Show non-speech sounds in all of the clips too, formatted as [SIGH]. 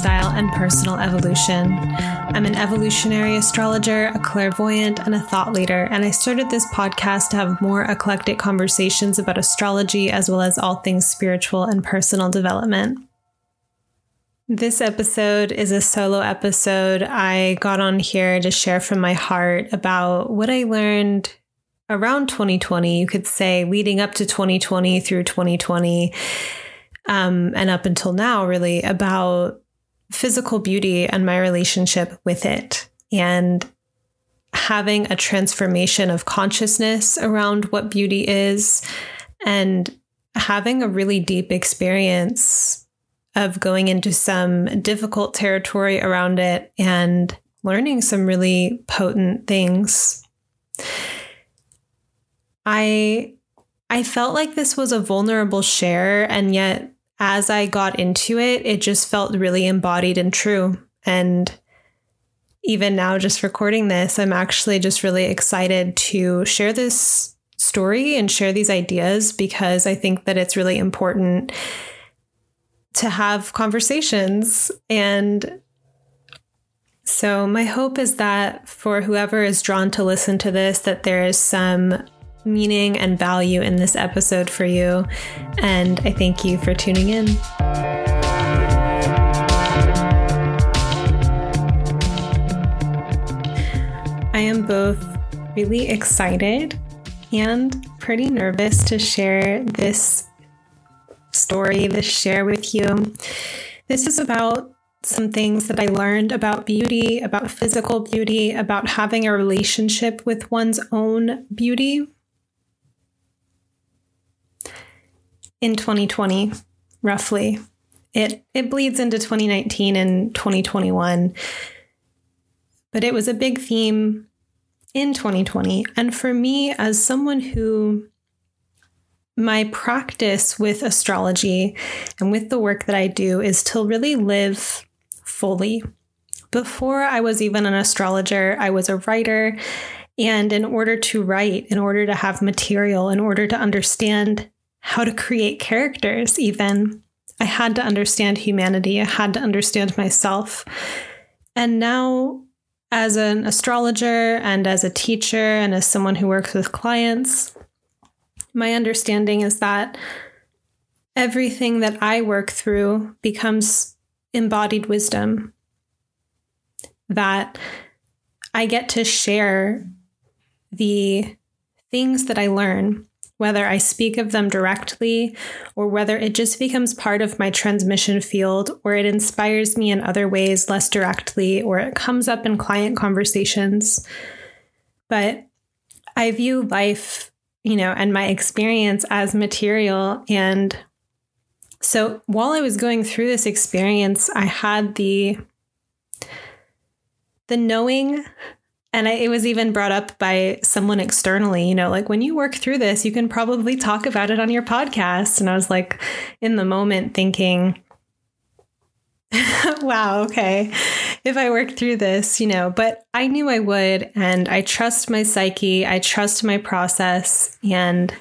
lifestyle and personal evolution. I'm an evolutionary astrologer, a clairvoyant, and a thought leader, and I started this podcast to have more eclectic conversations about astrology as well as all things spiritual and personal development. This episode is a solo episode. I got on here to share from my heart about what I learned around 2020, you could say, leading up to 2020 through 2020 um, and up until now, really, about physical beauty and my relationship with it, and having a transformation of consciousness around what beauty is, and having a really deep experience of going into some difficult territory around it and learning some really potent things. I I felt like this was a vulnerable share, and yet as I got into it, it just felt really embodied and true. And even now, just recording this, I'm actually just really excited to share this story and share these ideas because I think that it's really important to have conversations. And so, my hope is that for whoever is drawn to listen to this, that there is some meaning and value in this episode for you. And I thank you for tuning in. I am both really excited and pretty nervous to share this story, this share with you. This is about some things that I learned about beauty, about physical beauty, about having a relationship with one's own beauty in 2020, roughly. It it bleeds into 2019 and 2021. But it was a big theme in 2020. And for me, as someone who my practice with astrology and with the work that I do is to really live fully. Before I was even an astrologer, I was a writer. And in order to write, in order to have material, in order to understand how to create characters, even. I had to understand humanity, I had to understand myself. And now, as an astrologer and as a teacher and as someone who works with clients, my understanding is that everything that I work through becomes embodied wisdom. That I get to share the things that I learn whether I speak of them directly or whether it just becomes part of my transmission field or it inspires me in other ways less directly or it comes up in client conversations. But I view life, you know, and my experience as material. And so while I was going through this experience, I had the the knowing and I, it was even brought up by someone externally, you know, like when you work through this, you can probably talk about it on your podcast. And I was like, in the moment, thinking, [LAUGHS] wow, okay, if I work through this, you know, but I knew I would. And I trust my psyche, I trust my process. And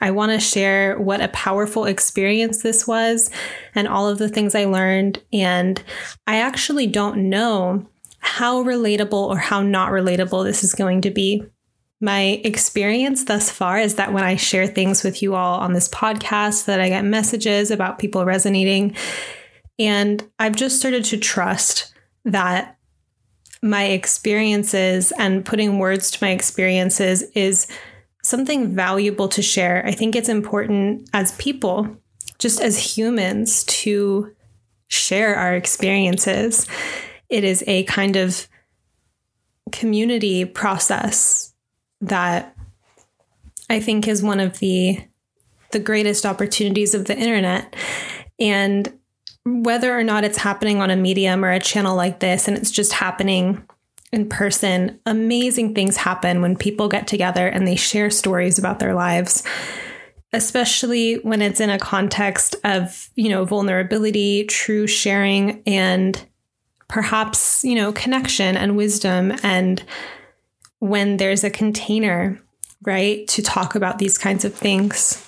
I want to share what a powerful experience this was and all of the things I learned. And I actually don't know how relatable or how not relatable this is going to be. My experience thus far is that when I share things with you all on this podcast that I get messages about people resonating and I've just started to trust that my experiences and putting words to my experiences is something valuable to share. I think it's important as people, just as humans, to share our experiences it is a kind of community process that I think is one of the the greatest opportunities of the internet. And whether or not it's happening on a medium or a channel like this and it's just happening in person, amazing things happen when people get together and they share stories about their lives especially when it's in a context of, you know, vulnerability, true sharing and perhaps, you know, connection and wisdom. And when there's a container, right, to talk about these kinds of things.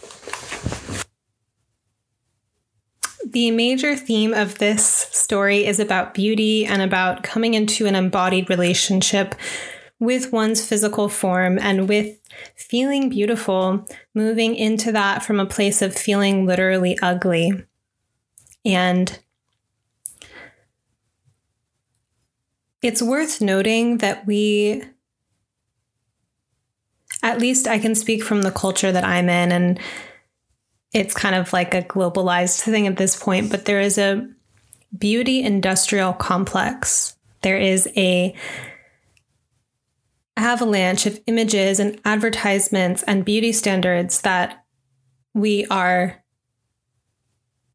the major theme of this story is about beauty and about coming into an embodied relationship with one's physical form and with feeling beautiful, moving into that from a place of feeling literally ugly. And it's worth noting that we, at least I can speak from the culture that I'm in, and it's kind of like a globalized thing at this point, but there is a beauty industrial complex. There is a avalanche of images and advertisements and beauty standards that we are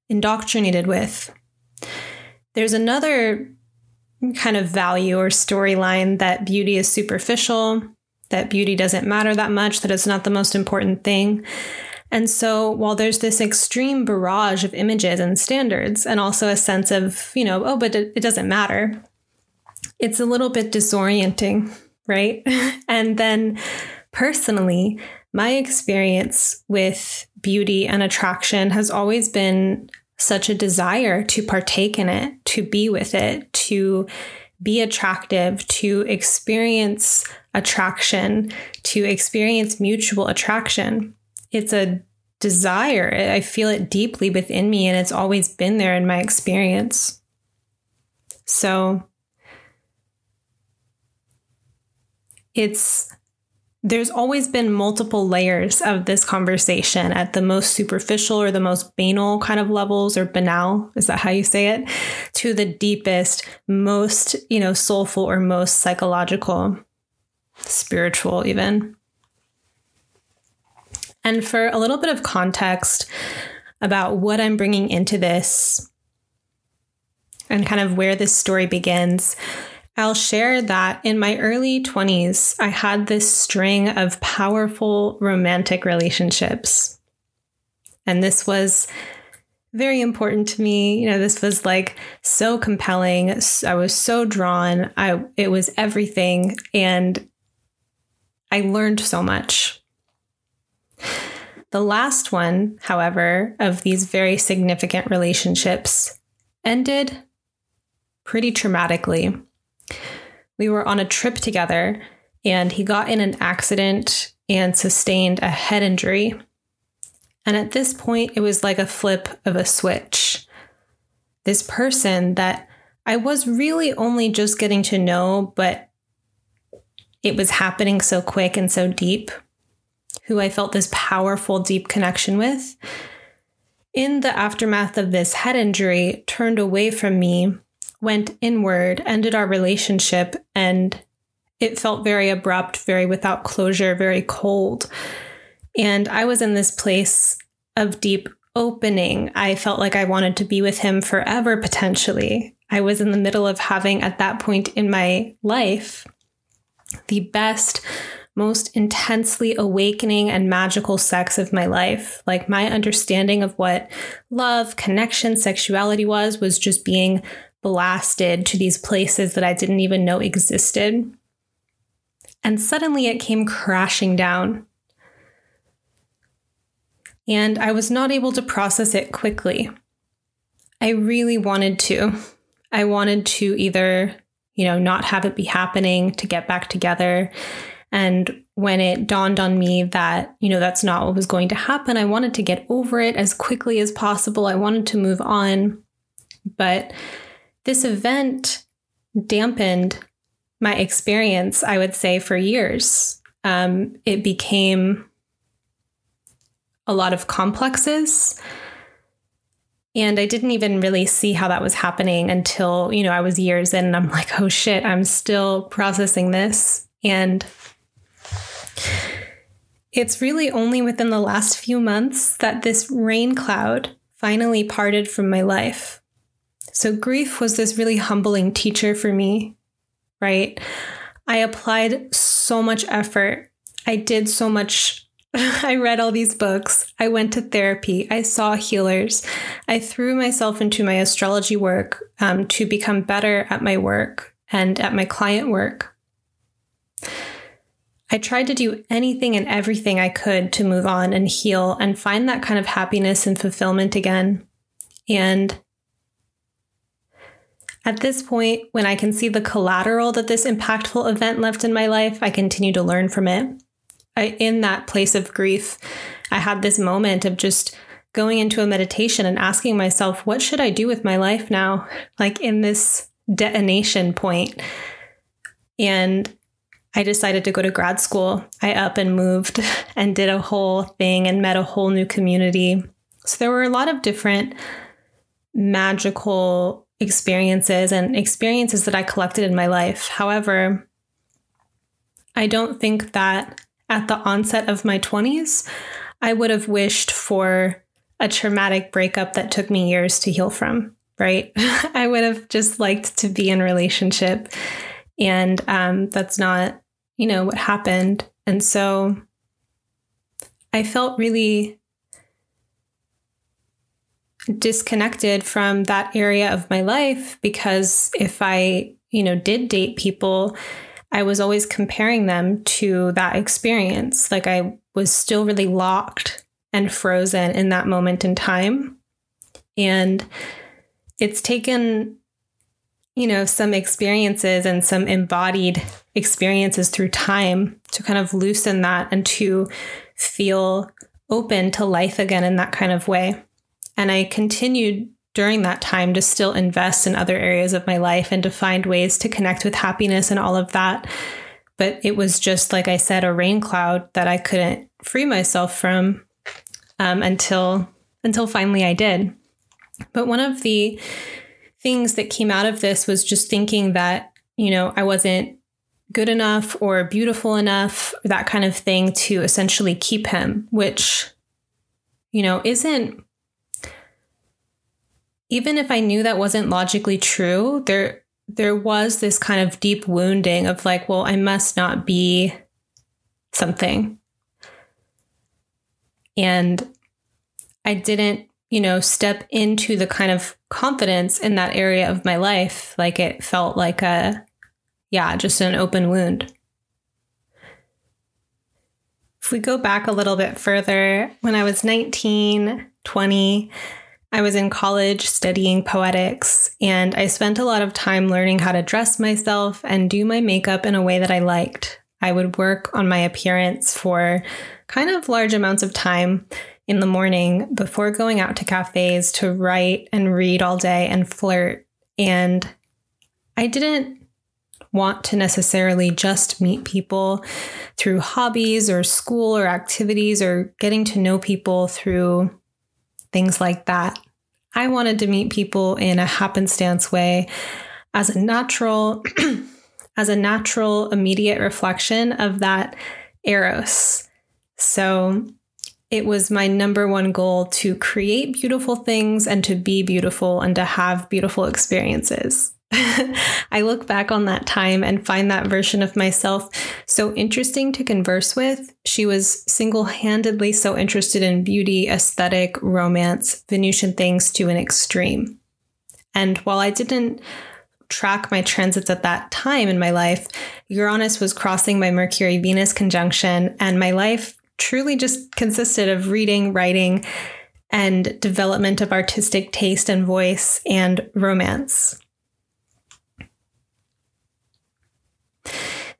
indoctrinated with. There's another kind of value or storyline that beauty is superficial, that beauty doesn't matter that much, that it's not the most important thing. And so while there's this extreme barrage of images and standards, and also a sense of, you know, oh, but it, doesn't matter, it's a little bit disorienting, right? [LAUGHS] and then personally, my experience with beauty and attraction has always been such a desire to partake in it, to be with it, to be attractive, to experience attraction, to experience mutual attraction. It's a desire. I feel it deeply within me, and it's always been there in my experience. So it's there's always been multiple layers of this conversation at the most superficial or the most banal kind of levels or banal is that how you say it to the deepest most you know soulful or most psychological spiritual even. And for a little bit of context about what i'm bringing into this and kind of where this story begins I'll share that in my early 20s, I had this string of powerful romantic relationships. And this was very important to me. You know, this was like so compelling. I was so drawn. I it was everything and I learned so much. The last one, however, of these very significant relationships ended pretty traumatically we were on a trip together and he got in an accident and sustained a head injury. And at this point, it was like a flip of a switch. This person that I was really only just getting to know, but it was happening so quick and so deep, who I felt this powerful, deep connection with, in the aftermath of this head injury, turned away from me went inward, ended our relationship, and it felt very abrupt, very without closure, very cold. And I was in this place of deep opening. I felt like I wanted to be with him forever, potentially. I was in the middle of having, at that point in my life, the best, most intensely awakening and magical sex of my life. Like my understanding of what love, connection, sexuality was, was just being blasted to these places that I didn't even know existed. And suddenly it came crashing down. And I was not able to process it quickly. I really wanted to. I wanted to either, you know, not have it be happening, to get back together. And when it dawned on me that, you know, that's not what was going to happen, I wanted to get over it as quickly as possible. I wanted to move on. But this event dampened my experience, I would say, for years. Um, it became a lot of complexes. And I didn't even really see how that was happening until, you know, I was years in and I'm like, oh shit, I'm still processing this. And it's really only within the last few months that this rain cloud finally parted from my life. So, grief was this really humbling teacher for me, right? I applied so much effort. I did so much. [LAUGHS] I read all these books. I went to therapy. I saw healers. I threw myself into my astrology work um, to become better at my work and at my client work. I tried to do anything and everything I could to move on and heal and find that kind of happiness and fulfillment again. And at this point, when I can see the collateral that this impactful event left in my life, I continue to learn from it. I, in that place of grief, I had this moment of just going into a meditation and asking myself, what should I do with my life now? Like in this detonation point. And I decided to go to grad school. I up and moved [LAUGHS] and did a whole thing and met a whole new community. So there were a lot of different magical experiences and experiences that I collected in my life. However, I don't think that at the onset of my 20s, I would have wished for a traumatic breakup that took me years to heal from, right? [LAUGHS] I would have just liked to be in relationship. And um, that's not, you know, what happened. And so I felt really disconnected from that area of my life because if I, you know, did date people, I was always comparing them to that experience. Like I was still really locked and frozen in that moment in time. And it's taken, you know, some experiences and some embodied experiences through time to kind of loosen that and to feel open to life again in that kind of way. And I continued during that time to still invest in other areas of my life and to find ways to connect with happiness and all of that. But it was just, like I said, a rain cloud that I couldn't free myself from um, until until finally I did. But one of the things that came out of this was just thinking that you know I wasn't good enough or beautiful enough, that kind of thing, to essentially keep him, which you know isn't even if I knew that wasn't logically true, there there was this kind of deep wounding of like, well, I must not be something. And I didn't, you know, step into the kind of confidence in that area of my life. Like it felt like a, yeah, just an open wound. If we go back a little bit further, when I was 19, 20, I was in college studying poetics, and I spent a lot of time learning how to dress myself and do my makeup in a way that I liked. I would work on my appearance for kind of large amounts of time in the morning before going out to cafes to write and read all day and flirt. And I didn't want to necessarily just meet people through hobbies or school or activities or getting to know people through things like that. I wanted to meet people in a happenstance way as a natural [CLEARS THROAT] as a natural immediate reflection of that eros. So it was my number one goal to create beautiful things and to be beautiful and to have beautiful experiences. [LAUGHS] I look back on that time and find that version of myself so interesting to converse with. She was single handedly so interested in beauty, aesthetic, romance, Venusian things to an extreme. And while I didn't track my transits at that time in my life, Uranus was crossing my Mercury Venus conjunction, and my life truly just consisted of reading, writing, and development of artistic taste and voice and romance.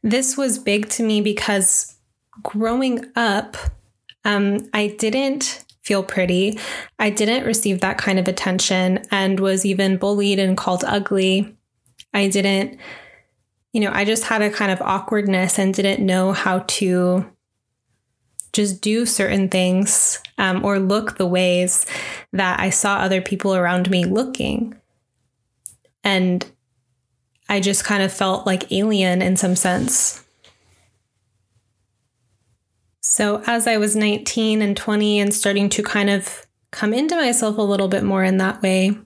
This was big to me because growing up, um, I didn't feel pretty. I didn't receive that kind of attention and was even bullied and called ugly. I didn't, you know, I just had a kind of awkwardness and didn't know how to just do certain things um, or look the ways that I saw other people around me looking. And I just kind of felt like alien in some sense. So, as I was 19 and 20 and starting to kind of come into myself a little bit more in that way,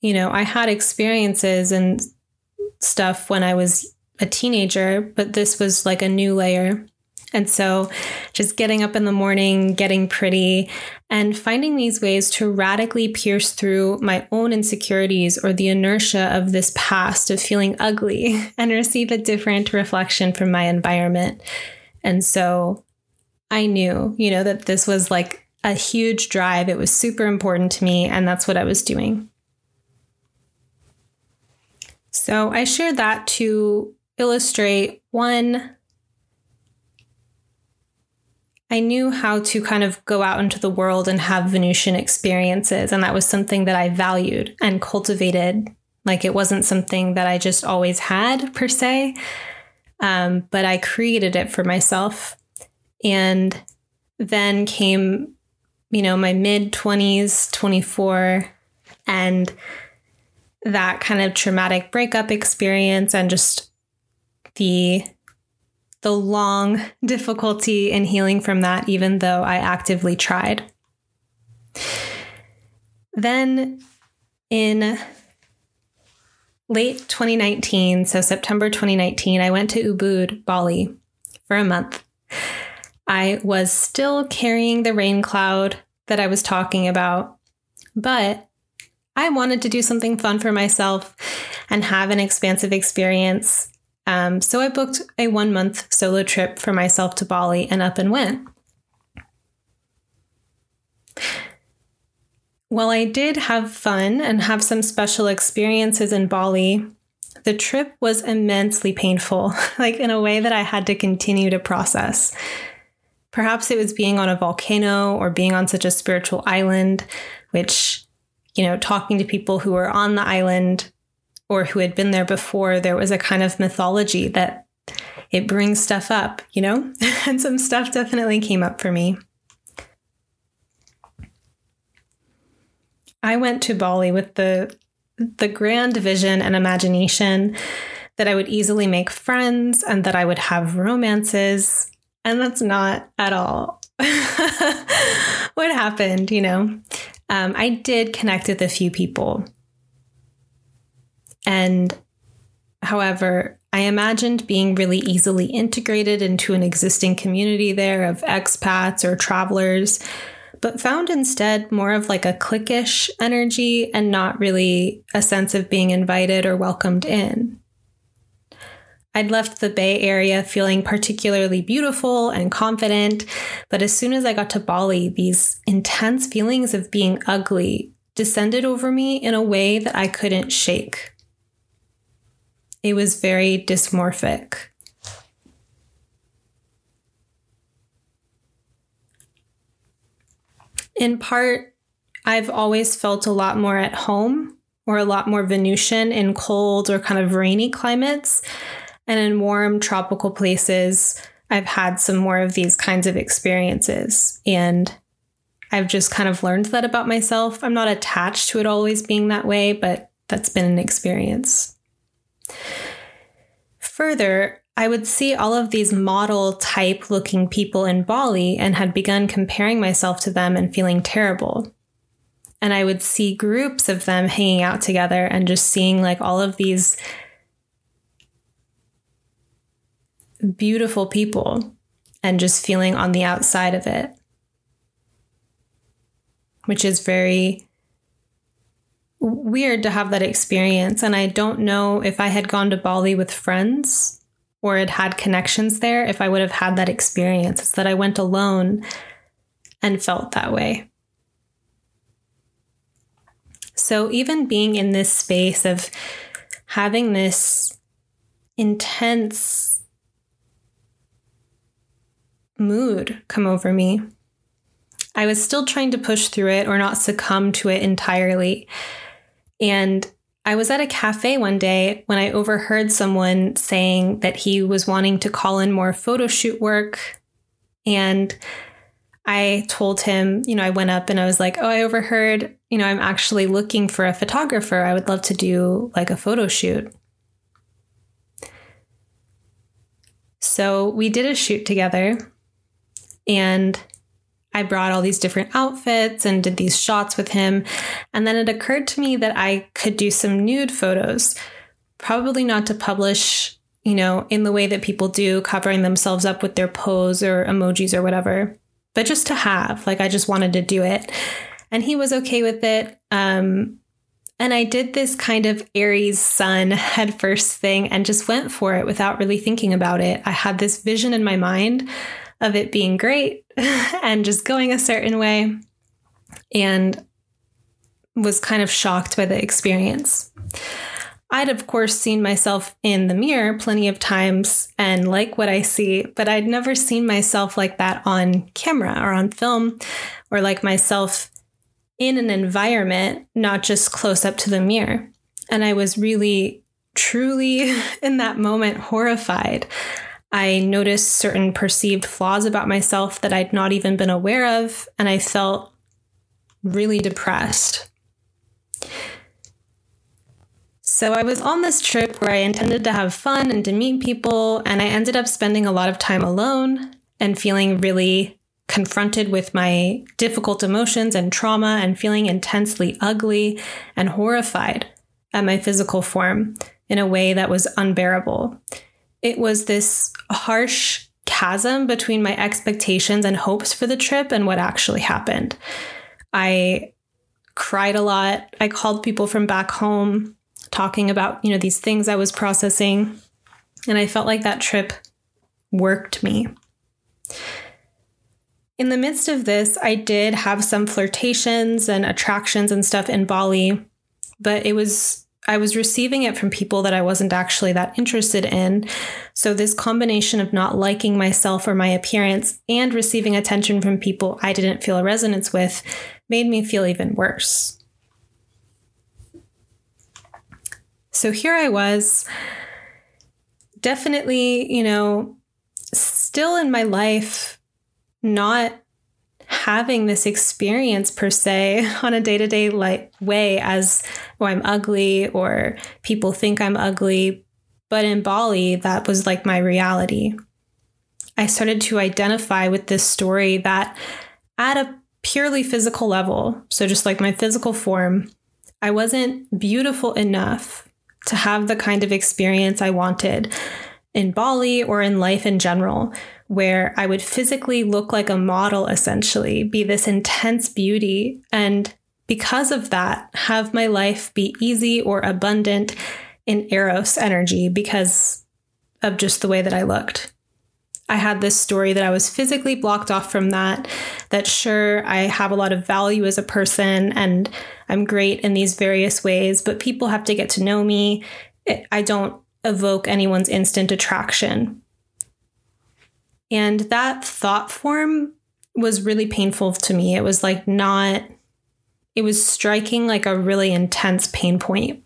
you know, I had experiences and stuff when I was a teenager, but this was like a new layer. And so just getting up in the morning, getting pretty, and finding these ways to radically pierce through my own insecurities or the inertia of this past of feeling ugly [LAUGHS] and receive a different reflection from my environment. And so I knew, you know, that this was like a huge drive. It was super important to me, and that's what I was doing. So I shared that to illustrate one, I knew how to kind of go out into the world and have Venusian experiences. And that was something that I valued and cultivated. Like it wasn't something that I just always had per se, um, but I created it for myself. And then came, you know, my mid 20s, 24, and that kind of traumatic breakup experience and just the the long difficulty in healing from that even though I actively tried. Then in late 2019, so September 2019, I went to Ubud, Bali for a month. I was still carrying the rain cloud that I was talking about, but I wanted to do something fun for myself and have an expansive experience. Um, so I booked a one month solo trip for myself to Bali and up and went. While I did have fun and have some special experiences in Bali, the trip was immensely painful, [LAUGHS] like in a way that I had to continue to process. Perhaps it was being on a volcano or being on such a spiritual island, which you know, talking to people who were on the island or who had been there before, there was a kind of mythology that it brings stuff up, you know? [LAUGHS] and some stuff definitely came up for me. I went to Bali with the the grand vision and imagination that I would easily make friends and that I would have romances, and that's not at all [LAUGHS] what happened, you know um, I did connect with a few people. And however, I imagined being really easily integrated into an existing community there of expats or travelers, but found instead more of like a cliquish energy and not really a sense of being invited or welcomed in. I'd left the Bay Area feeling particularly beautiful and confident, but as soon as I got to Bali, these intense feelings of being ugly descended over me in a way that I couldn't shake. It was very dysmorphic. In part, I've always felt a lot more at home or a lot more Venusian in cold or kind of rainy climates. And in warm tropical places, I've had some more of these kinds of experiences. And I've just kind of learned that about myself. I'm not attached to it always being that way, but that's been an experience. Further, I would see all of these model type looking people in Bali and had begun comparing myself to them and feeling terrible. And I would see groups of them hanging out together and just seeing like all of these beautiful people and just feeling on the outside of it, which is very weird to have that experience. And I don't know if I had gone to Bali with friends or had had connections there, if I would have had that experience. It's that I went alone and felt that way. So, even being in this space of having this intense mood come over me. I was still trying to push through it or not succumb to it entirely. And I was at a cafe one day when I overheard someone saying that he was wanting to call in more photo shoot work. And I told him, you know, I went up and I was like, oh, I overheard, you know, I'm actually looking for a photographer. I would love to do like a photo shoot. So we did a shoot together. And I brought all these different outfits and did these shots with him. And then it occurred to me that I could do some nude photos, probably not to publish, you know, in the way that people do, covering themselves up with their pose or emojis or whatever, but just to have. Like, I just wanted to do it. And he was okay with it. Um, and I did this kind of Aries sun headfirst thing and just went for it without really thinking about it. I had this vision in my mind of it being great [LAUGHS] and just going a certain way. And was kind of shocked by the experience. I'd, of course, seen myself in the mirror plenty of times and like what I see, but I'd never seen myself like that on camera or on film or like myself in an environment, not just close up to the mirror. And I was really, truly [LAUGHS] in that moment horrified. I noticed certain perceived flaws about myself that I'd not even been aware of, and I felt really depressed. So I was on this trip where I intended to have fun and to meet people, and I ended up spending a lot of time alone and feeling really confronted with my difficult emotions and trauma and feeling intensely ugly and horrified at my physical form in a way that was unbearable. It was this harsh chasm between my expectations and hopes for the trip and what actually happened. I cried a lot. I called people from back home talking about, you know, these things I was processing. And I felt like that trip worked me. In the midst of this, I did have some flirtations and attractions and stuff in Bali, but it was I was receiving it from people that I wasn't actually that interested in. So, this combination of not liking myself or my appearance and receiving attention from people I didn't feel a resonance with made me feel even worse. So, here I was, definitely, you know, still in my life, not having this experience per se [LAUGHS] on a day-to-day like way as oh I'm ugly or people think I'm ugly but in Bali that was like my reality I started to identify with this story that at a purely physical level so just like my physical form I wasn't beautiful enough to have the kind of experience I wanted in Bali or in life in general where I would physically look like a model, essentially, be this intense beauty. And because of that, have my life be easy or abundant in Eros energy because of just the way that I looked. I had this story that I was physically blocked off from that, that sure, I have a lot of value as a person and I'm great in these various ways, but people have to get to know me. I don't evoke anyone's instant attraction. And that thought form was really painful to me. It was like not, it was striking like a really intense pain point.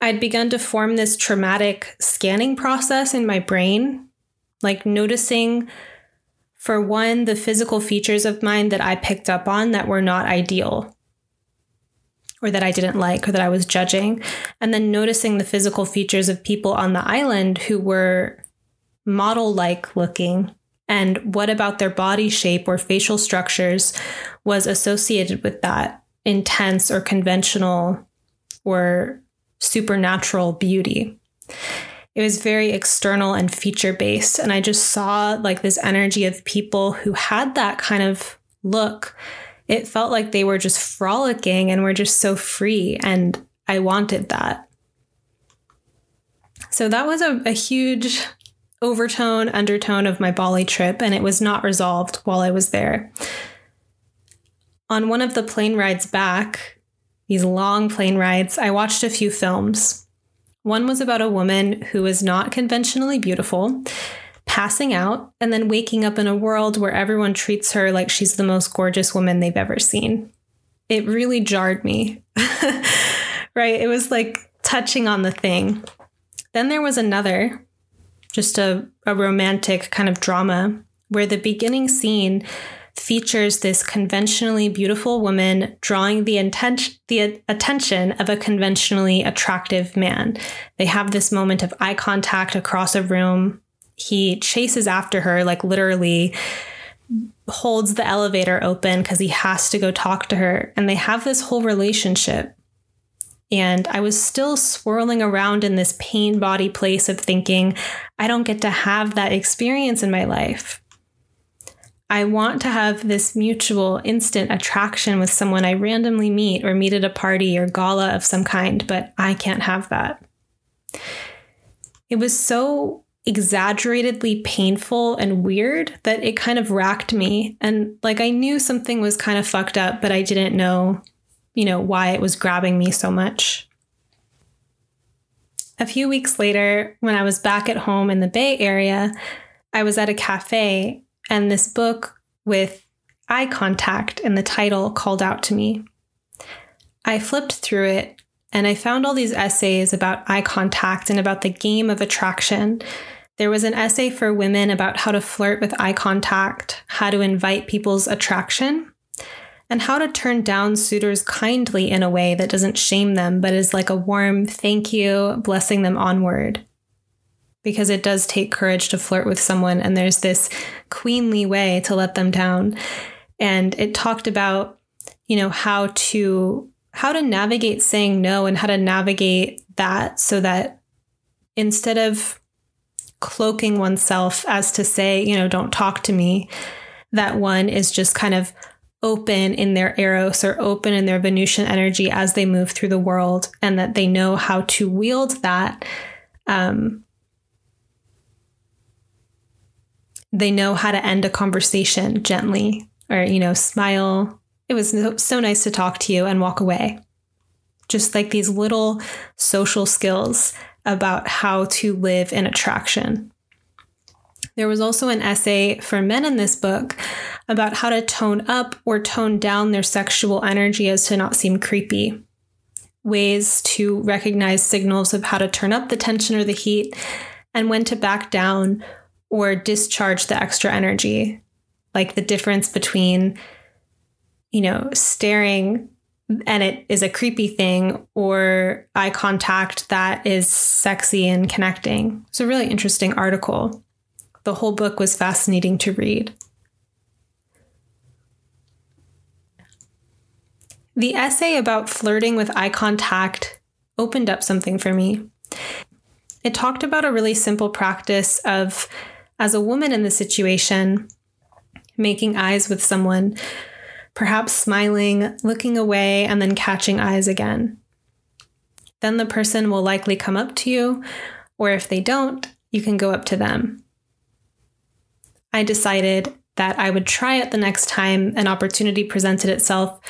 I'd begun to form this traumatic scanning process in my brain, like noticing, for one, the physical features of mine that I picked up on that were not ideal or that I didn't like or that I was judging. And then noticing the physical features of people on the island who were model like looking? And what about their body shape or facial structures was associated with that intense or conventional or supernatural beauty? It was very external and feature based. And I just saw like this energy of people who had that kind of look. It felt like they were just frolicking and were just so free. And I wanted that. So that was a, a huge overtone, undertone of my Bali trip, and it was not resolved while I was there. On one of the plane rides back, these long plane rides, I watched a few films. One was about a woman who was not conventionally beautiful, passing out, and then waking up in a world where everyone treats her like she's the most gorgeous woman they've ever seen. It really jarred me. [LAUGHS] right? It was like touching on the thing. Then there was another just a, a romantic kind of drama where the beginning scene features this conventionally beautiful woman drawing the, the attention of a conventionally attractive man. They have this moment of eye contact across a room. He chases after her, like literally holds the elevator open because he has to go talk to her. And they have this whole relationship. And I was still swirling around in this pain body place of thinking, I don't get to have that experience in my life. I want to have this mutual instant attraction with someone I randomly meet or meet at a party or gala of some kind, but I can't have that. It was so exaggeratedly painful and weird that it kind of racked me. And like I knew something was kind of fucked up, but I didn't know, you know, why it was grabbing me so much. A few weeks later, when I was back at home in the Bay Area, I was at a cafe and this book with eye contact in the title called out to me. I flipped through it and I found all these essays about eye contact and about the game of attraction. There was an essay for women about how to flirt with eye contact, how to invite people's attraction, and how to turn down suitors kindly in a way that doesn't shame them, but is like a warm thank you, blessing them onward. Because it does take courage to flirt with someone, and there's this queenly way to let them down. And it talked about, you know, how to how to navigate saying no and how to navigate that so that instead of cloaking oneself as to say, you know, don't talk to me, that one is just kind of open in their eros or open in their Venusian energy as they move through the world, and that they know how to wield that. Um, they know how to end a conversation gently or, you know, smile, it was so nice to talk to you and walk away. Just like these little social skills about how to live in attraction. There was also an essay for men in this book about how to tone up or tone down their sexual energy as to not seem creepy. Ways to recognize signals of how to turn up the tension or the heat, and when to back down or discharge the extra energy. Like the difference between you know, staring and it is a creepy thing or eye contact that is sexy and connecting. It's a really interesting article. The whole book was fascinating to read. The essay about flirting with eye contact opened up something for me. It talked about a really simple practice of, as a woman in the situation, making eyes with someone perhaps smiling, looking away, and then catching eyes again. Then the person will likely come up to you, or if they don't, you can go up to them. I decided that I would try it the next time an opportunity presented itself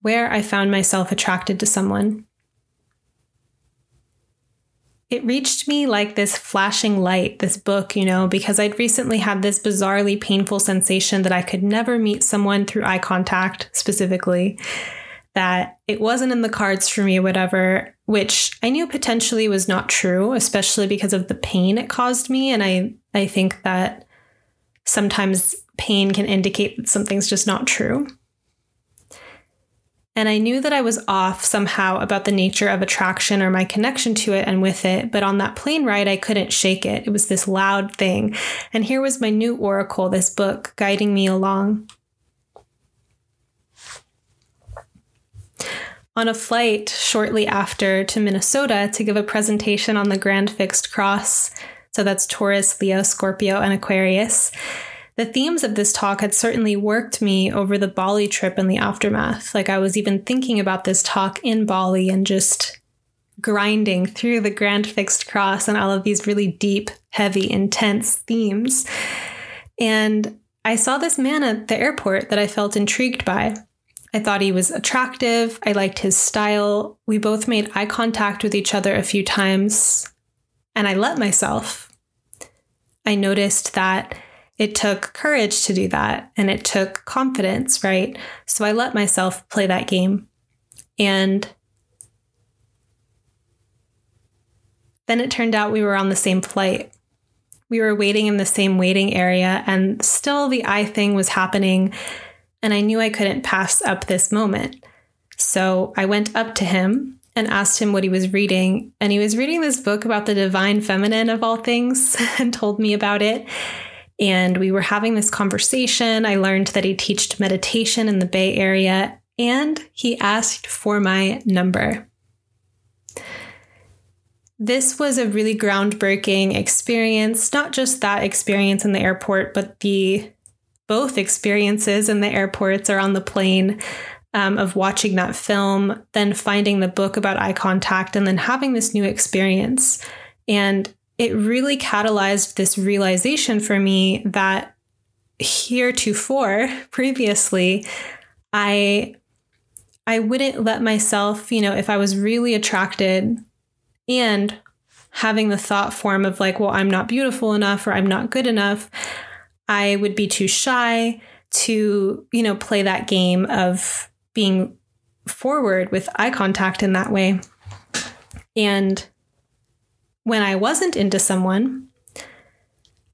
where I found myself attracted to someone. It reached me like this flashing light, this book, you know, because I'd recently had this bizarrely painful sensation that I could never meet someone through eye contact specifically, that it wasn't in the cards for me whatever, which I knew potentially was not true, especially because of the pain it caused me. And I, I think that sometimes pain can indicate that something's just not true. And I knew that I was off somehow about the nature of attraction or my connection to it and with it. But on that plane ride, I couldn't shake it. It was this loud thing. And here was my new oracle, this book, guiding me along. On a flight shortly after to Minnesota to give a presentation on the Grand Fixed Cross, so that's Taurus, Leo, Scorpio, and Aquarius. The themes of this talk had certainly worked me over the Bali trip and the aftermath. Like I was even thinking about this talk in Bali and just grinding through the Grand Fixed Cross and all of these really deep, heavy, intense themes. And I saw this man at the airport that I felt intrigued by. I thought he was attractive. I liked his style. We both made eye contact with each other a few times, and I let myself. I noticed that it took courage to do that and it took confidence, right? So I let myself play that game. And then it turned out we were on the same flight. We were waiting in the same waiting area, and still the eye thing was happening. And I knew I couldn't pass up this moment. So I went up to him and asked him what he was reading. And he was reading this book about the divine feminine of all things [LAUGHS] and told me about it. And we were having this conversation. I learned that he taught meditation in the Bay Area, and he asked for my number. This was a really groundbreaking experience, not just that experience in the airport, but the both experiences in the airports or on the plane um, of watching that film, then finding the book about eye contact, and then having this new experience. And it really catalyzed this realization for me that heretofore, [LAUGHS] previously, I I wouldn't let myself, you know, if I was really attracted and having the thought form of like, well, I'm not beautiful enough or I'm not good enough, I would be too shy to, you know, play that game of being forward with eye contact in that way. And when I wasn't into someone,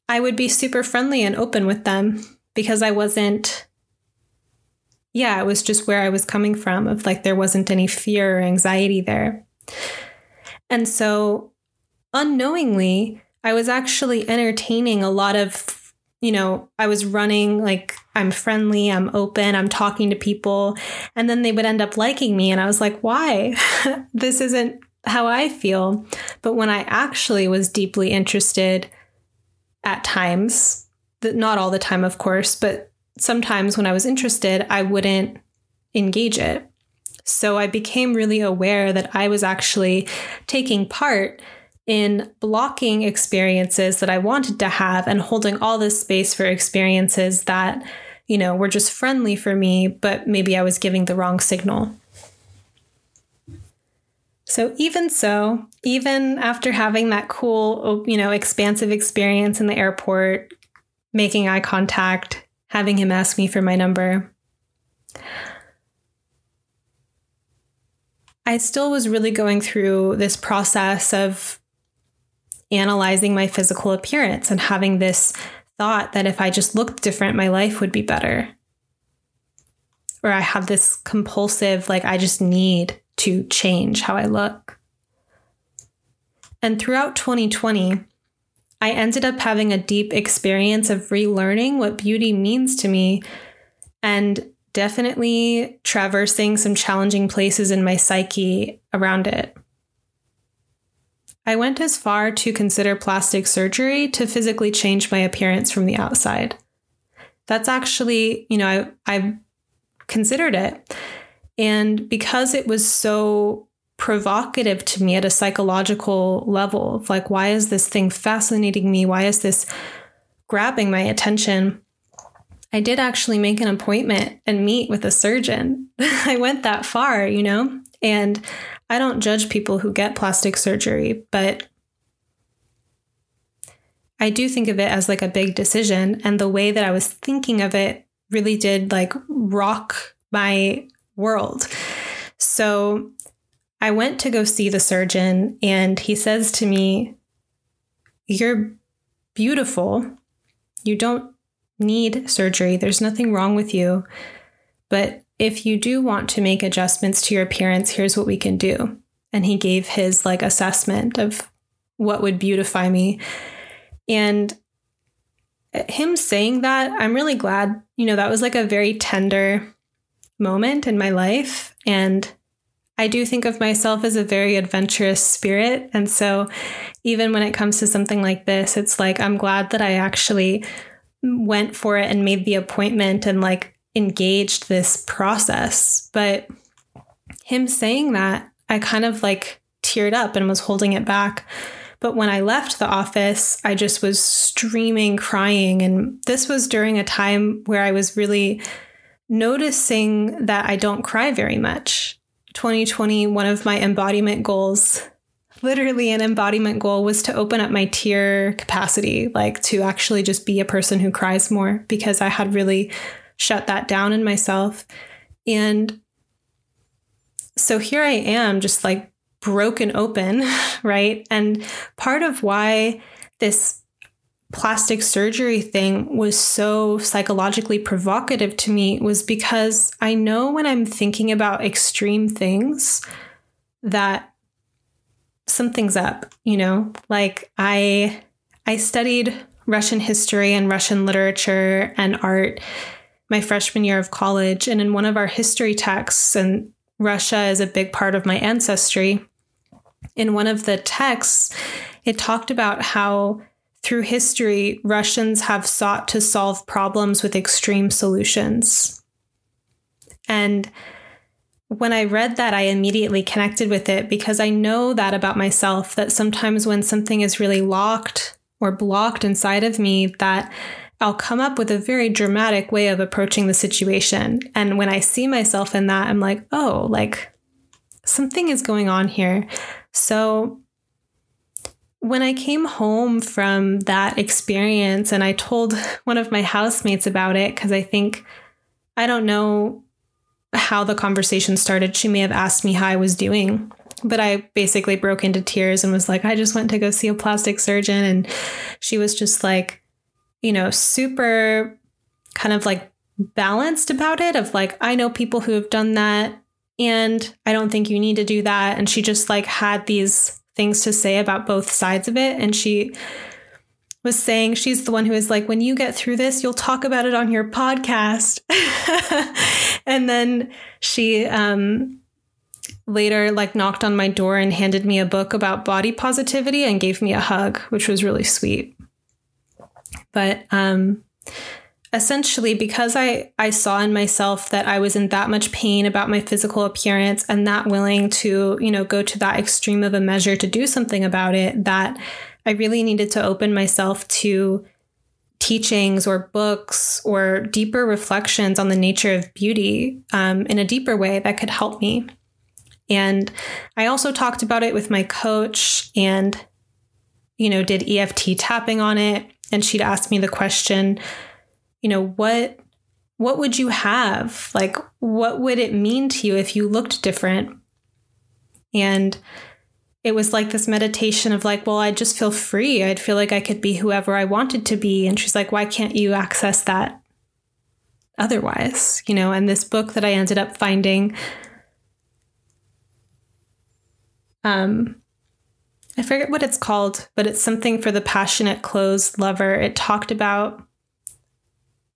I would be super friendly and open with them because I wasn't yeah, it was just where I was coming from of like there wasn't any fear or anxiety there. And so unknowingly, I was actually entertaining a lot of, you know, I was running like I'm friendly, I'm open, I'm talking to people, and then they would end up liking me. And I was like, why? [LAUGHS] this isn't how I feel. But when I actually was deeply interested at times, not all the time, of course, but sometimes when I was interested, I wouldn't engage it. So I became really aware that I was actually taking part in blocking experiences that I wanted to have and holding all this space for experiences that, you know, were just friendly for me, but maybe I was giving the wrong signal. So, even so, even after having that cool, you know, expansive experience in the airport, making eye contact, having him ask me for my number, I still was really going through this process of analyzing my physical appearance and having this thought that if I just looked different, my life would be better. Or I have this compulsive, like, I just need to change how I look. And throughout 2020, I ended up having a deep experience of relearning what beauty means to me and definitely traversing some challenging places in my psyche around it. I went as far to consider plastic surgery to physically change my appearance from the outside. That's actually, you know, I, I considered it. And because it was so provocative to me at a psychological level of like, why is this thing fascinating me? Why is this grabbing my attention? I did actually make an appointment and meet with a surgeon. [LAUGHS] I went that far, you know? And I don't judge people who get plastic surgery, but I do think of it as like a big decision. And the way that I was thinking of it really did like rock my world. So I went to go see the surgeon, and he says to me, You're beautiful. You don't need surgery. There's nothing wrong with you. But if you do want to make adjustments to your appearance, here's what we can do. And he gave his like assessment of what would beautify me. And him saying that, I'm really glad, you know, that was like a very tender moment in my life. And I do think of myself as a very adventurous spirit. And so even when it comes to something like this, it's like I'm glad that I actually went for it and made the appointment and like engaged this process. But him saying that, I kind of like teared up and was holding it back. But when I left the office, I just was streaming, crying. And this was during a time where I was really noticing that I don't cry very much. 2020, one of my embodiment goals, literally an embodiment goal, was to open up my tear capacity, like to actually just be a person who cries more because I had really shut that down in myself. And so here I am, just like broken open, [LAUGHS] right? And part of why this plastic surgery thing was so psychologically provocative to me was because I know when I'm thinking about extreme things that something's up, you know? Like I I studied Russian history and Russian literature and art my freshman year of college and in one of our history texts and Russia is a big part of my ancestry. In one of the texts, it talked about how through history, Russians have sought to solve problems with extreme solutions. And when I read that, I immediately connected with it because I know that about myself that sometimes when something is really locked or blocked inside of me, that I'll come up with a very dramatic way of approaching the situation. And when I see myself in that, I'm like, oh, like something is going on here. So when I came home from that experience and I told [LAUGHS] one of my housemates about it, because I think, I don't know how the conversation started. She may have asked me how I was doing, but I basically broke into tears and was like, I just went to go see a plastic surgeon. And she was just like, you know, super kind of like balanced about it of like, I know people who have done that and I don't think you need to do that. And she just like had these things to say about both sides of it. And she was saying she's the one who is like, when you get through this, you'll talk about it on your podcast. [LAUGHS] and then she um, later like knocked on my door and handed me a book about body positivity and gave me a hug, which was really sweet. But um, essentially because I I saw in myself that I was in that much pain about my physical appearance and not willing to, you know, go to that extreme of a measure to do something about it, that I really needed to open myself to teachings or books or deeper reflections on the nature of beauty um, in a deeper way that could help me. And I also talked about it with my coach and, you know, did EFT tapping on it. And she'd ask me the question, you know, what what would you have? Like what would it mean to you if you looked different? And it was like this meditation of like, well, I'd just feel free. I'd feel like I could be whoever I wanted to be. And she's like, why can't you access that otherwise? You know, and this book that I ended up finding um I forget what it's called, but it's something for the passionate clothes lover. It talked about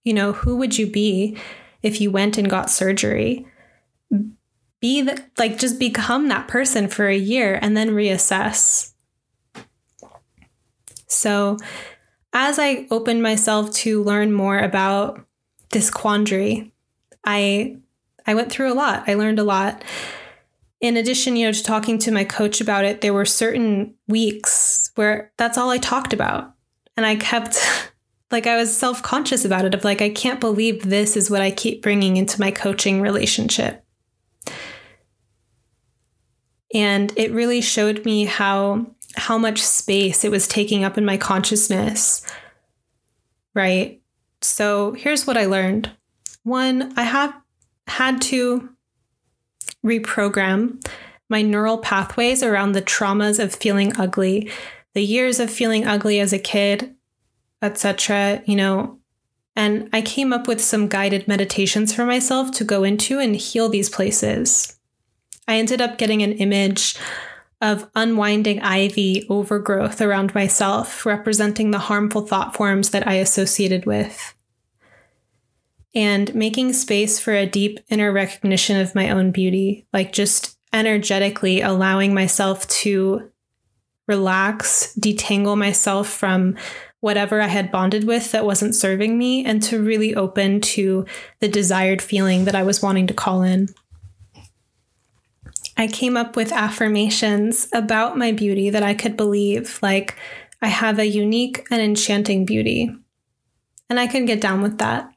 you know, who would you be if you went and got surgery? Be the, like, just become that person for a year and then reassess. So, as I opened myself to learn more about this quandary, I I went through a lot. I learned a lot. In addition, you know, to talking to my coach about it, there were certain weeks where that's all I talked about. And I kept [LAUGHS] like I was self conscious about it of like, I can't believe this is what I keep bringing into my coaching relationship. And it really showed me how how much space it was taking up in my consciousness. Right? So, here's what I learned. One, I have had to reprogram my neural pathways around the traumas of feeling ugly, the years of feeling ugly as a kid, etc., you know, and I came up with some guided meditations for myself to go into and heal these places. I ended up getting an image of unwinding ivy overgrowth around myself, representing the harmful thought forms that I associated with. And making space for a deep inner recognition of my own beauty, like just energetically allowing myself to relax, detangle myself from whatever I had bonded with that wasn't serving me and to really open to the desired feeling that I was wanting to call in. I came up with affirmations about my beauty that I could believe, like, I have a unique and enchanting beauty. And I could get down with that.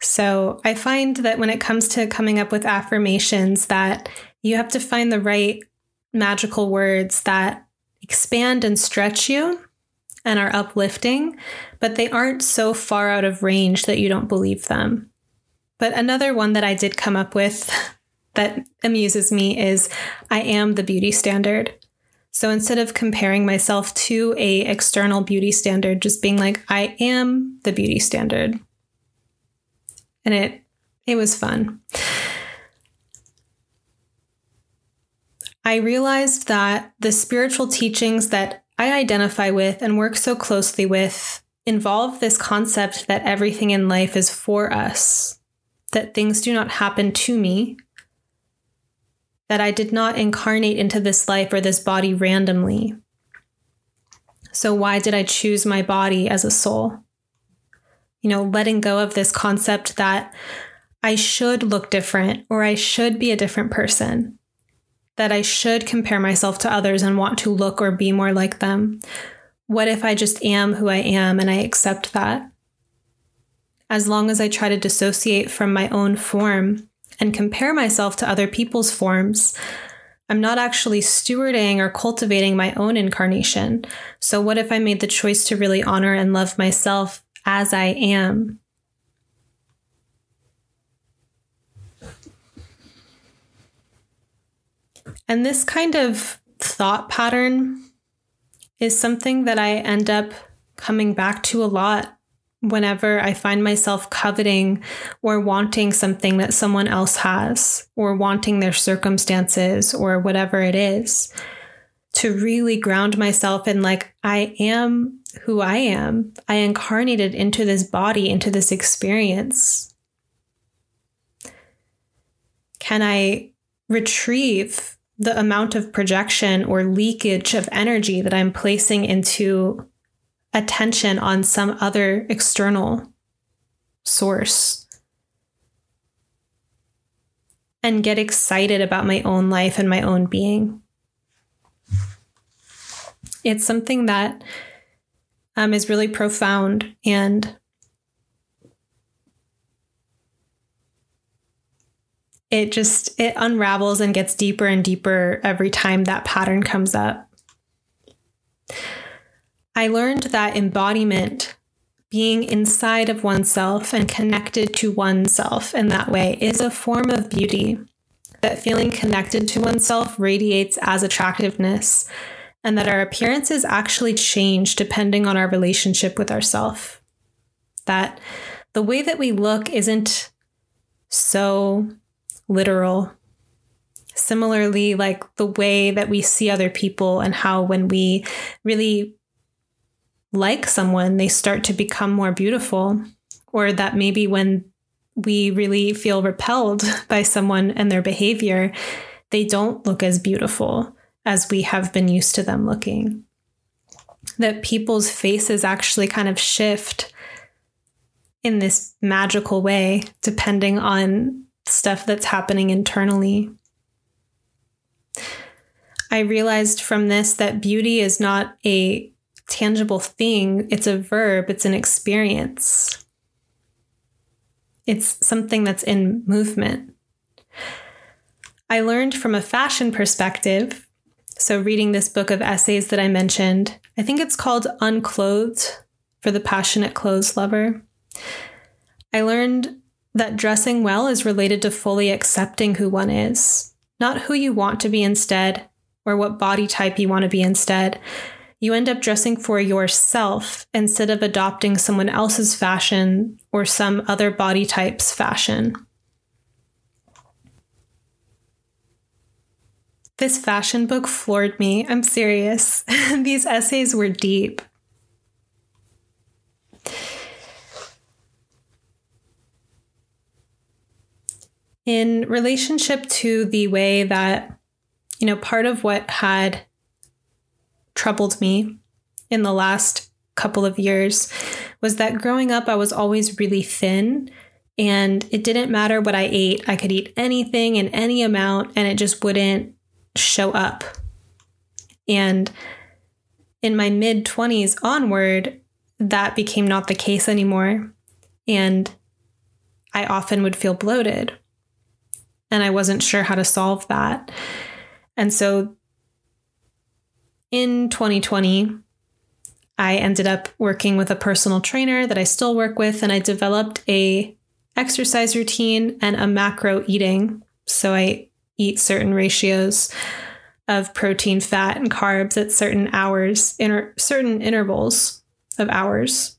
So I find that when it comes to coming up with affirmations that you have to find the right magical words that expand and stretch you and are uplifting, but they aren't so far out of range that you don't believe them. But another one that I did come up with [LAUGHS] that amuses me is I am the beauty standard. So instead of comparing myself to a external beauty standard, just being like I am the beauty standard. And it it was fun. I realized that the spiritual teachings that I identify with and work so closely with involve this concept that everything in life is for us, that things do not happen to me, that I did not incarnate into this life or this body randomly. So, why did I choose my body as a soul? You know, letting go of this concept that I should look different or I should be a different person, that I should compare myself to others and want to look or be more like them. What if I just am who I am and I accept that? As long as I try to dissociate from my own form and compare myself to other people's forms, I'm not actually stewarding or cultivating my own incarnation. So, what if I made the choice to really honor and love myself as I am? And this kind of thought pattern is something that I end up coming back to a lot whenever I find myself coveting or wanting something that someone else has, or wanting their circumstances, or whatever it is, to really ground myself in, like, I am who I am. I incarnated into this body, into this experience. Can I retrieve the amount of projection or leakage of energy that I'm placing into attention on some other external source and get excited about my own life and my own being. It's something that um, is really profound and it just it unravels and gets deeper and deeper every time that pattern comes up. I learned that embodiment, being inside of oneself and connected to oneself in that way, is a form of beauty. That feeling connected to oneself radiates as attractiveness, and that our appearances actually change depending on our relationship with ourself. That the way that we look isn't so literal. Similarly, like the way that we see other people and how when we really like someone, they start to become more beautiful. Or that maybe when we really feel repelled [LAUGHS] by someone and their behavior, they don't look as beautiful as we have been used to them looking. That people's faces actually kind of shift in this magical way, depending on stuff that's happening internally. I realized from this that beauty is not a tangible thing, it's a verb, it's an experience. It's something that's in movement. I learned from a fashion perspective. So, reading this book of essays that I mentioned, I think it's called Unclothed for the Passionate Clothes Lover. I learned that dressing well is related to fully accepting who one is, not who you want to be instead or what body type you want to be instead, you end up dressing for yourself instead of adopting someone else's fashion or some other body type's fashion. This fashion book floored me. I'm serious. [LAUGHS] These essays were deep. In relationship to the way that, you know, part of what had troubled me in the last couple of years was that growing up, I was always really thin. And it didn't matter what I ate. I could eat anything in any amount and it just wouldn't show up. And in my mid 20s onward, that became not the case anymore. And I often would feel bloated. And I wasn't sure how to solve that. And so in 2020, I ended up working with a personal trainer that I still work with, and I developed a exercise routine and a macro eating. So I eat certain ratios of protein, fat, and carbs at certain hours, in certain intervals of hours.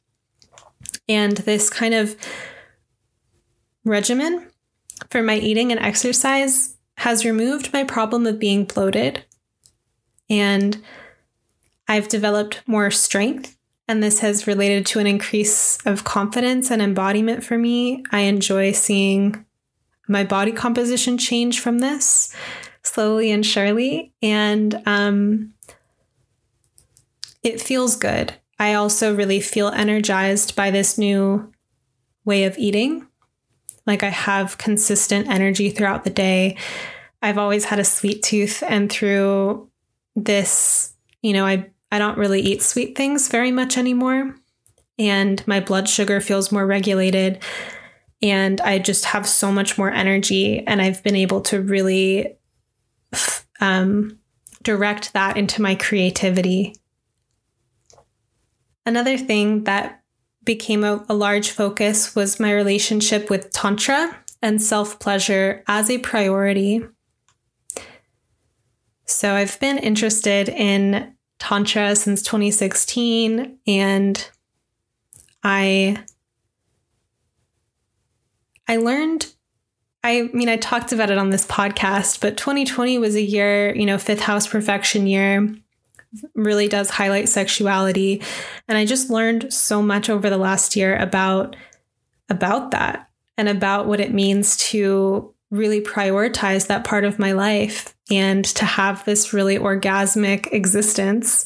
And this kind of regimen for my eating and exercise has removed my problem of being bloated and I've developed more strength, and this has related to an increase of confidence and embodiment for me. I enjoy seeing my body composition change from this slowly and surely, and um, it feels good. I also really feel energized by this new way of eating. Like I have consistent energy throughout the day. I've always had a sweet tooth and through this, you know, I I don't really eat sweet things very much anymore and my blood sugar feels more regulated and I just have so much more energy and I've been able to really um, direct that into my creativity. Another thing that became a, a large focus was my relationship with Tantra and self pleasure as a priority. So I've been interested in Tantra since 2016, and I I learned I mean, I talked about it on this podcast, but 2020 was a year, you know, fifth house profection year really does highlight sexuality. And I just learned so much over the last year about about that and about what it means to really prioritize that part of my life and to have this really orgasmic existence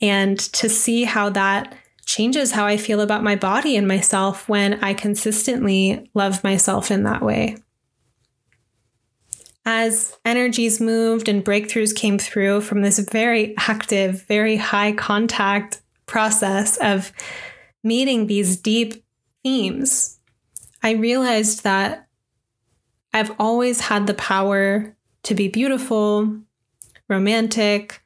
and to see how that changes how I feel about my body and myself when I consistently love myself in that way. As energies moved and breakthroughs came through from this very active, very high contact process of meeting these deep themes, I realized that I've always had the power to be beautiful, romantic,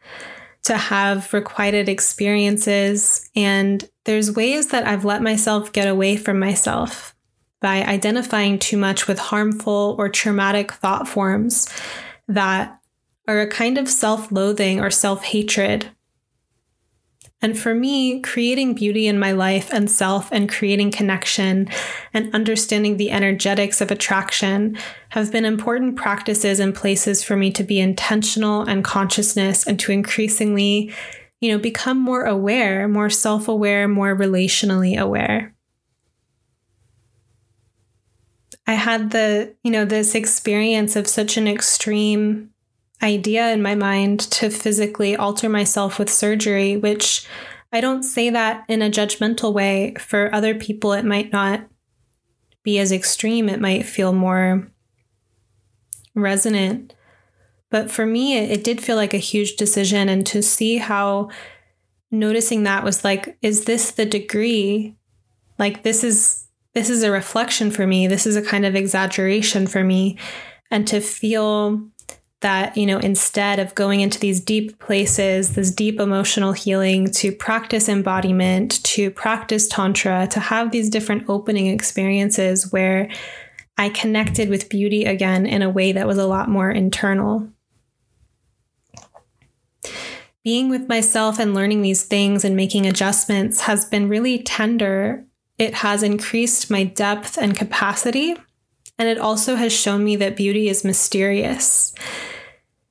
to have requited experiences. And there's ways that I've let myself get away from myself by identifying too much with harmful or traumatic thought forms that are a kind of self loathing or self hatred and for me, creating beauty in my life and self and creating connection and understanding the energetics of attraction have been important practices and places for me to be intentional and consciousness and to increasingly, you know, become more aware, more self aware, more relationally aware. I had the, you know, this experience of such an extreme idea in my mind to physically alter myself with surgery, which I don't say that in a judgmental way. For other people, it might not be as extreme, it might feel more resonant. But for me, it, it did feel like a huge decision. And to see how noticing that was like, is this the degree? Like, this is. This is a reflection for me. This is a kind of exaggeration for me. And to feel that, you know, instead of going into these deep places, this deep emotional healing, to practice embodiment, to practice Tantra, to have these different opening experiences where I connected with beauty again in a way that was a lot more internal. Being with myself and learning these things and making adjustments has been really tender. It has increased my depth and capacity and it also has shown me that beauty is mysterious.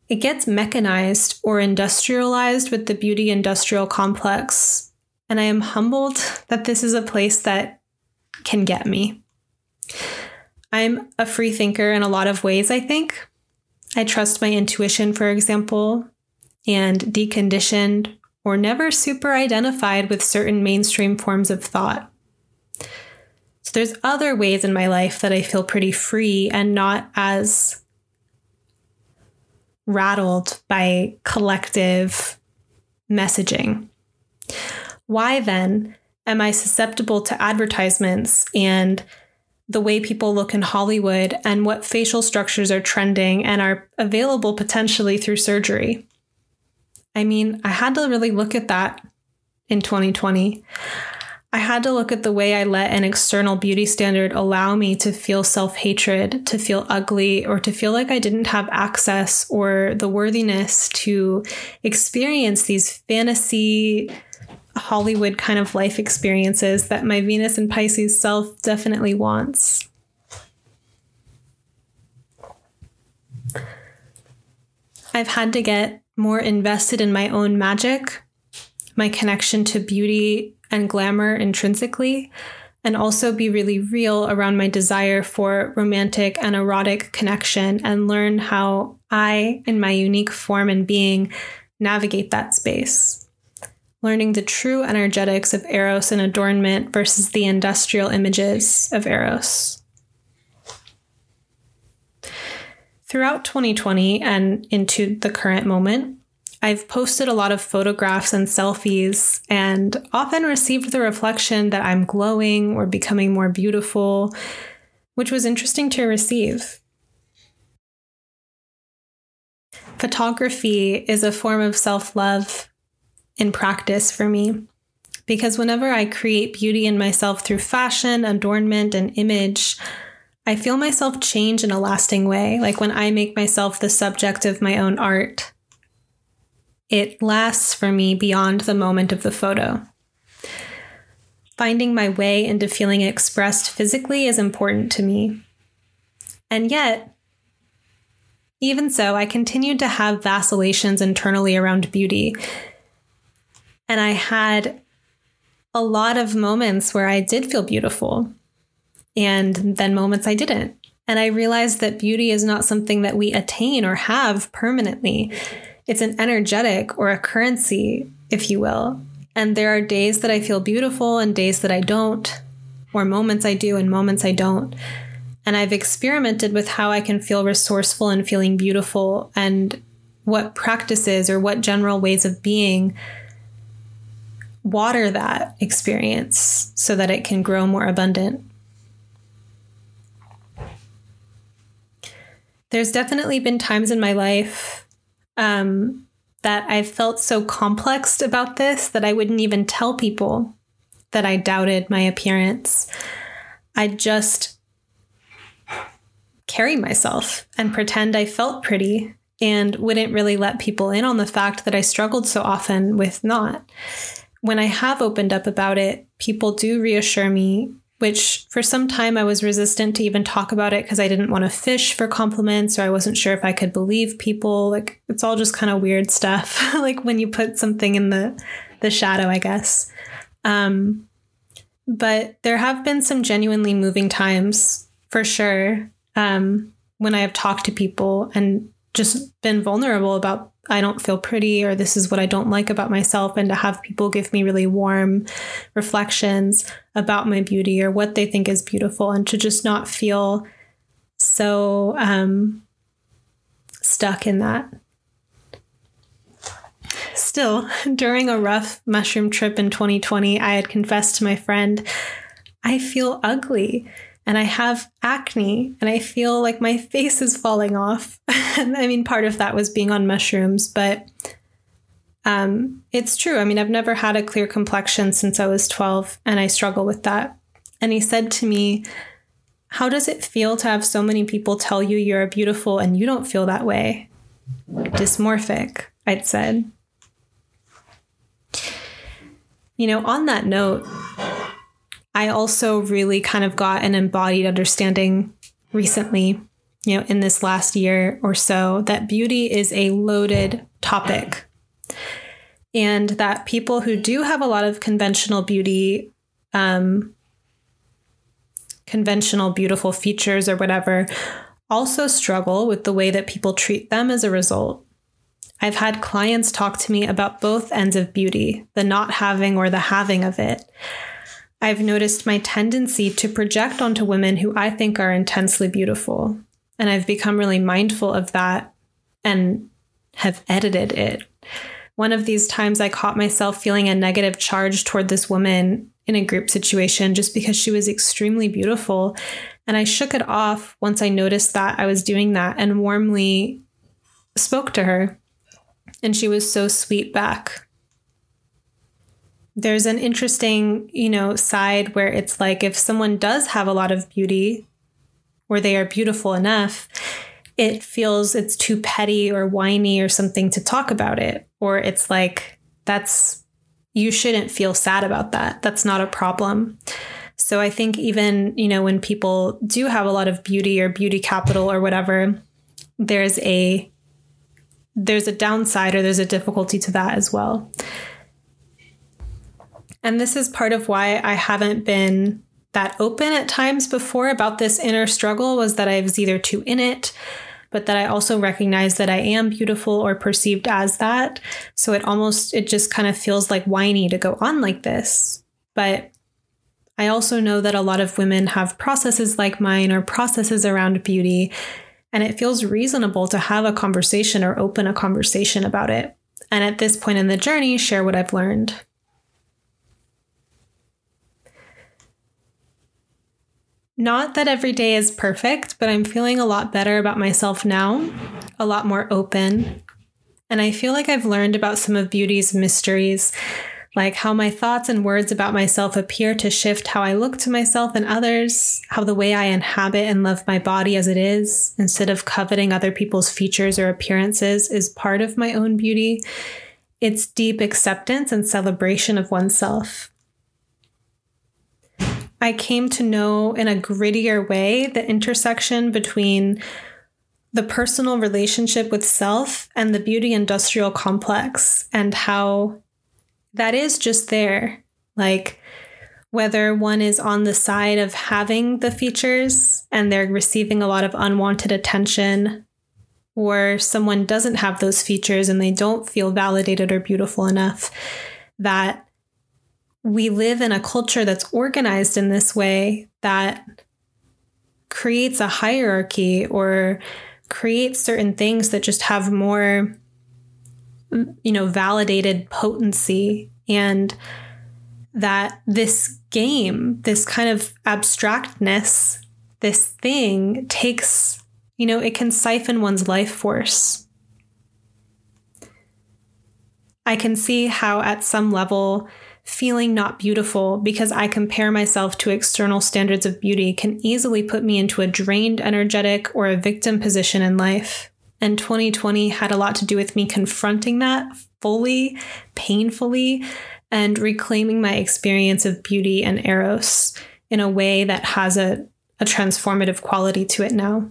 It gets mechanized or industrialized with the beauty industrial complex. And I am humbled that this is a place that can get me. I'm a free thinker in a lot of ways, I think. I trust my intuition, for example, and deconditioned or never super identified with certain mainstream forms of thought. So there's other ways in my life that I feel pretty free and not as rattled by collective messaging. Why then am I susceptible to advertisements and the way people look in Hollywood and what facial structures are trending and are available potentially through surgery? I mean, I had to really look at that in 2020. I had to look at the way I let an external beauty standard allow me to feel self hatred, to feel ugly, or to feel like I didn't have access or the worthiness to experience these fantasy Hollywood kind of life experiences that my Venus and Pisces self definitely wants. I've had to get more invested in my own magic, my connection to beauty and glamour intrinsically, and also be really real around my desire for romantic and erotic connection and learn how I, in my unique form and being, navigate that space. Learning the true energetics of Eros and adornment versus the industrial images of Eros. Throughout 2020 and into the current moment, I've posted a lot of photographs and selfies and often received the reflection that I'm glowing or becoming more beautiful, which was interesting to receive. Photography is a form of self love in practice for me because whenever I create beauty in myself through fashion, adornment, and image, I feel myself change in a lasting way. Like when I make myself the subject of my own art, it lasts for me beyond the moment of the photo. Finding my way into feeling expressed physically is important to me. And yet, even so, I continued to have vacillations internally around beauty. And I had a lot of moments where I did feel beautiful, and then moments I didn't. And I realized that beauty is not something that we attain or have permanently. It's an energetic or a currency, if you will. And there are days that I feel beautiful and days that I don't, or moments I do and moments I don't. And I've experimented with how I can feel resourceful and feeling beautiful and what practices or what general ways of being water that experience so that it can grow more abundant. There's definitely been times in my life um, that I felt so complexed about this that I wouldn't even tell people that I doubted my appearance. I just carry myself and pretend I felt pretty and wouldn't really let people in on the fact that I struggled so often with not. When I have opened up about it, people do reassure me which for some time I was resistant to even talk about it because I didn't want to fish for compliments or I wasn't sure if I could believe people. Like it's all just kind of weird stuff. [LAUGHS] like when you put something in the the shadow, I guess. Um, but there have been some genuinely moving times for sure um, when I have talked to people and just been vulnerable about I don't feel pretty or this is what I don't like about myself and to have people give me really warm reflections about my beauty or what they think is beautiful and to just not feel so um, stuck in that. Still, [LAUGHS] during a rough mushroom trip in 2020, I had confessed to my friend, I feel ugly and I have acne and I feel like my face is falling off. [LAUGHS] I mean, part of that was being on mushrooms, but um, it's true. I mean, I've never had a clear complexion since I was 12, and I struggle with that. And he said to me, How does it feel to have so many people tell you you're beautiful and you don't feel that way? Dysmorphic, I'd said. You know, on that note, I also really kind of got an embodied understanding recently, you know, in this last year or so, that beauty is a loaded topic. And that people who do have a lot of conventional beauty, um, conventional beautiful features or whatever, also struggle with the way that people treat them as a result. I've had clients talk to me about both ends of beauty, the not having or the having of it. I've noticed my tendency to project onto women who I think are intensely beautiful. And I've become really mindful of that and have edited it. One of these times, I caught myself feeling a negative charge toward this woman in a group situation just because she was extremely beautiful. And I shook it off once I noticed that I was doing that and warmly spoke to her. And she was so sweet back there's an interesting, you know, side where it's like if someone does have a lot of beauty or they are beautiful enough, it feels it's too petty or whiny or something to talk about it. Or it's like, that's, you shouldn't feel sad about that. That's not a problem. So I think even, you know, when people do have a lot of beauty or beauty capital or whatever, there's a, there's a downside or there's a difficulty to that as well. And this is part of why I haven't been that open at times before about this inner struggle was that I was either too in it, but that I also recognize that I am beautiful or perceived as that. So it almost, it just kind of feels like whiny to go on like this. But I also know that a lot of women have processes like mine or processes around beauty. And it feels reasonable to have a conversation or open a conversation about it. And at this point in the journey, share what I've learned. Not that every day is perfect, but I'm feeling a lot better about myself now, a lot more open. And I feel like I've learned about some of beauty's mysteries, like how my thoughts and words about myself appear to shift how I look to myself and others, how the way I inhabit and love my body as it is, instead of coveting other people's features or appearances, is part of my own beauty. It's deep acceptance and celebration of oneself. I came to know in a grittier way the intersection between the personal relationship with self and the beauty industrial complex, and how that is just there. Like, whether one is on the side of having the features and they're receiving a lot of unwanted attention, or someone doesn't have those features and they don't feel validated or beautiful enough, that we live in a culture that's organized in this way that creates a hierarchy or creates certain things that just have more mm, you know validated potency and that this game this kind of abstractness this thing takes you know it can siphon one's life force. I can see how at some level feeling not beautiful because I compare myself to external standards of beauty can easily put me into a drained, energetic, or a victim position in life. And 2020 had a lot to do with me confronting that fully, painfully, and reclaiming my experience of beauty and Eros in a way that has a, a transformative quality to it now.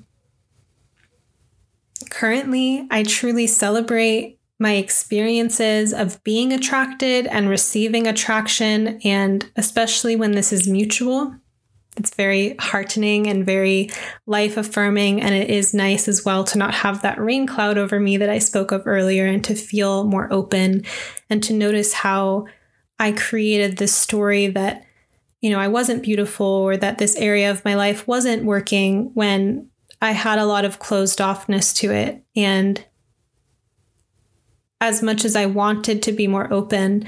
Currently, I truly celebrate my experiences of being attracted and receiving attraction, and especially when this is mutual. It's very heartening and very life affirming. And it is nice as well to not have that rain cloud over me that I spoke of earlier and to feel more open and to notice how I created this story that, you know, I wasn't beautiful or that this area of my life wasn't working when I had a lot of closed offness to it. And as much as I wanted to be more open,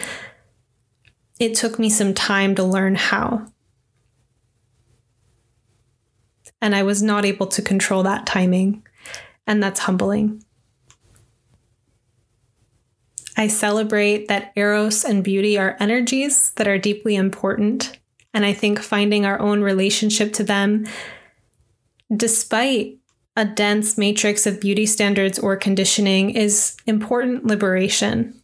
it took me some time to learn how. And I was not able to control that timing, and that's humbling. I celebrate that Eros and beauty are energies that are deeply important. And I think finding our own relationship to them, despite a dense matrix of beauty standards or conditioning is important liberation.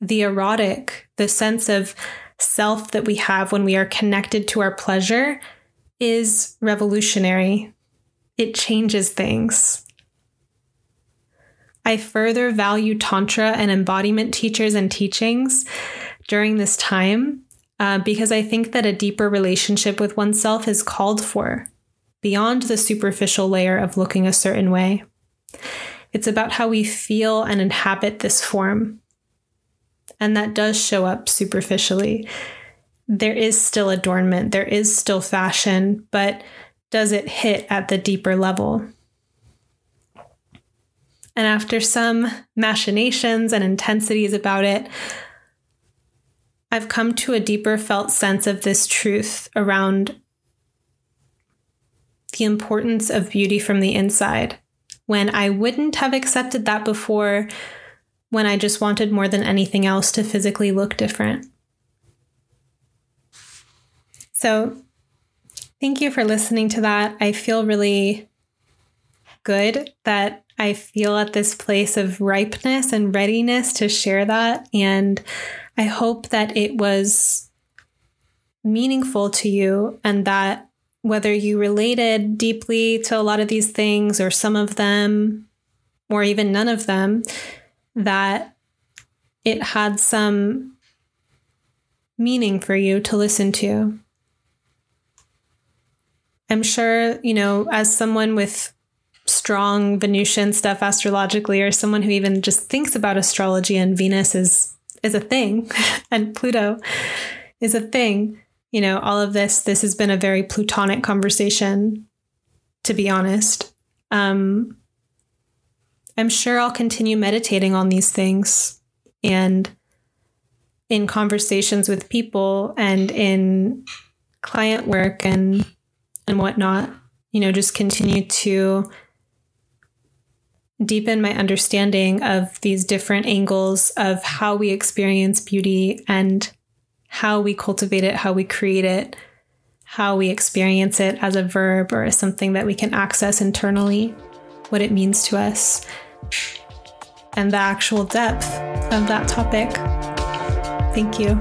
The erotic, the sense of self that we have when we are connected to our pleasure, is revolutionary. It changes things. I further value Tantra and embodiment teachers and teachings during this time uh, because I think that a deeper relationship with oneself is called for beyond the superficial layer of looking a certain way. It's about how we feel and inhabit this form. And that does show up superficially. There is still adornment, there is still fashion, but does it hit at the deeper level? And after some machinations and intensities about it, I've come to a deeper felt sense of this truth around the importance of beauty from the inside when I wouldn't have accepted that before when I just wanted more than anything else to physically look different. So, thank you for listening to that. I feel really good that I feel at this place of ripeness and readiness to share that. And I hope that it was meaningful to you and that whether you related deeply to a lot of these things or some of them, or even none of them, that it had some meaning for you to listen to. I'm sure, you know, as someone with strong Venusian stuff astrologically, or someone who even just thinks about astrology and Venus is is a thing, [LAUGHS] and Pluto is a thing, you know, all of this, this has been a very plutonic conversation. to be honest. Um, I'm sure I'll continue meditating on these things and in conversations with people and in client work and and whatnot, you know, just continue to deepen my understanding of these different angles of how we experience beauty and how we cultivate it, how we create it, how we experience it as a verb or as something that we can access internally, what it means to us, and the actual depth of that topic. Thank you.